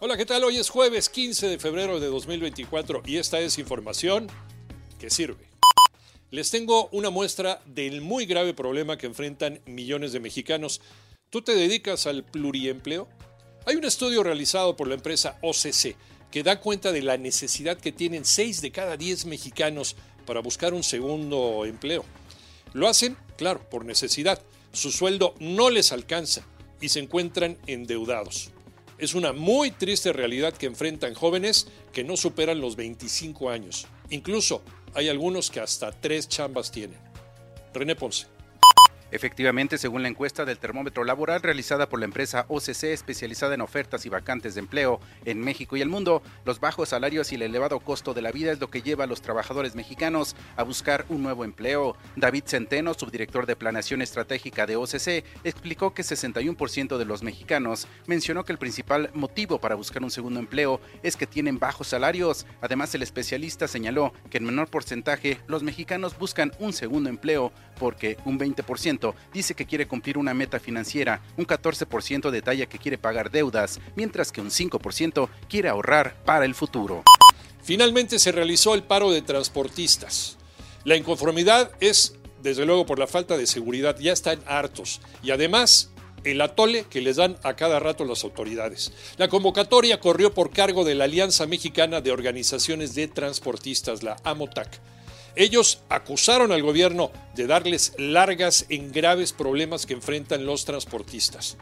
Hola, ¿qué tal? Hoy es jueves 15 de febrero de 2024 y esta es información que sirve. Les tengo una muestra del muy grave problema que enfrentan millones de mexicanos. ¿Tú te dedicas al pluriempleo? Hay un estudio realizado por la empresa OCC que da cuenta de la necesidad que tienen 6 de cada 10 mexicanos para buscar un segundo empleo. Lo hacen, claro, por necesidad. Su sueldo no les alcanza y se encuentran endeudados. Es una muy triste realidad que enfrentan jóvenes que no superan los 25 años. Incluso hay algunos que hasta tres chambas tienen. René Ponce. Efectivamente, según la encuesta del termómetro laboral realizada por la empresa OCC especializada en ofertas y vacantes de empleo en México y el mundo, los bajos salarios y el elevado costo de la vida es lo que lleva a los trabajadores mexicanos a buscar un nuevo empleo. David Centeno, subdirector de Planeación Estratégica de OCC, explicó que 61% de los mexicanos mencionó que el principal motivo para buscar un segundo empleo es que tienen bajos salarios. Además, el especialista señaló que en menor porcentaje los mexicanos buscan un segundo empleo porque un 20% dice que quiere cumplir una meta financiera, un 14% detalla que quiere pagar deudas, mientras que un 5% quiere ahorrar para el futuro. Finalmente se realizó el paro de transportistas. La inconformidad es, desde luego, por la falta de seguridad. Ya están hartos. Y además, el atole que les dan a cada rato las autoridades. La convocatoria corrió por cargo de la Alianza Mexicana de Organizaciones de Transportistas, la AMOTAC. Ellos acusaron al gobierno de darles largas en graves problemas que enfrentan los transportistas.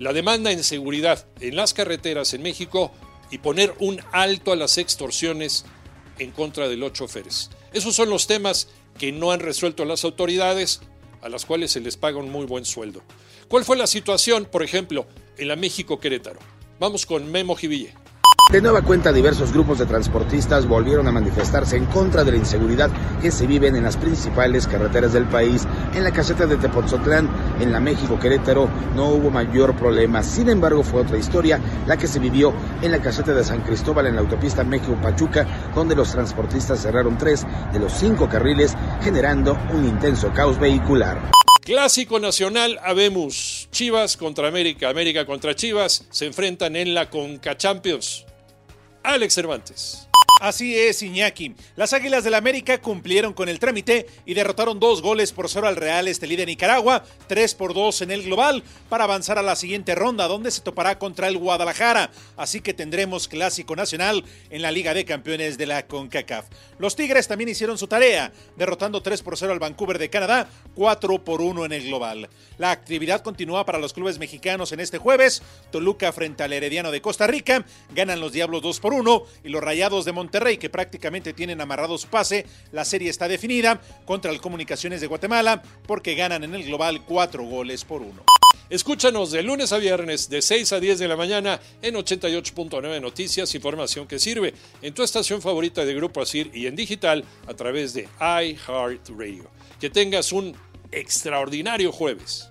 La demanda en seguridad en las carreteras en México y poner un alto a las extorsiones en contra de los choferes. Esos son los temas que no han resuelto las autoridades, a las cuales se les paga un muy buen sueldo. ¿Cuál fue la situación, por ejemplo, en la México Querétaro? Vamos con Memo Jiville. De nueva cuenta, diversos grupos de transportistas volvieron a manifestarse en contra de la inseguridad que se vive en las principales carreteras del país. En la caseta de Tepoztlán, en la México Querétaro, no hubo mayor problema. Sin embargo, fue otra historia la que se vivió en la caseta de San Cristóbal, en la autopista México-Pachuca, donde los transportistas cerraron tres de los cinco carriles, generando un intenso caos vehicular. Clásico nacional, habemos Chivas contra América, América contra Chivas, se enfrentan en la Conca Champions. Alex Cervantes. Así es, Iñaki. Las Águilas del América cumplieron con el trámite y derrotaron dos goles por cero al Real Estelí de Nicaragua, tres por dos en el global, para avanzar a la siguiente ronda, donde se topará contra el Guadalajara. Así que tendremos clásico nacional en la Liga de Campeones de la CONCACAF. Los Tigres también hicieron su tarea, derrotando tres por cero al Vancouver de Canadá, cuatro por uno en el global. La actividad continúa para los clubes mexicanos en este jueves. Toluca frente al Herediano de Costa Rica, ganan los Diablos dos por uno y los Rayados de Monterrey Que prácticamente tienen amarrados pase. La serie está definida contra el Comunicaciones de Guatemala porque ganan en el global cuatro goles por uno. Escúchanos de lunes a viernes de 6 a 10 de la mañana en 88.9 Noticias, información que sirve en tu estación favorita de Grupo Asir y en digital a través de iHeartRadio. Que tengas un extraordinario jueves.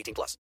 18 plus.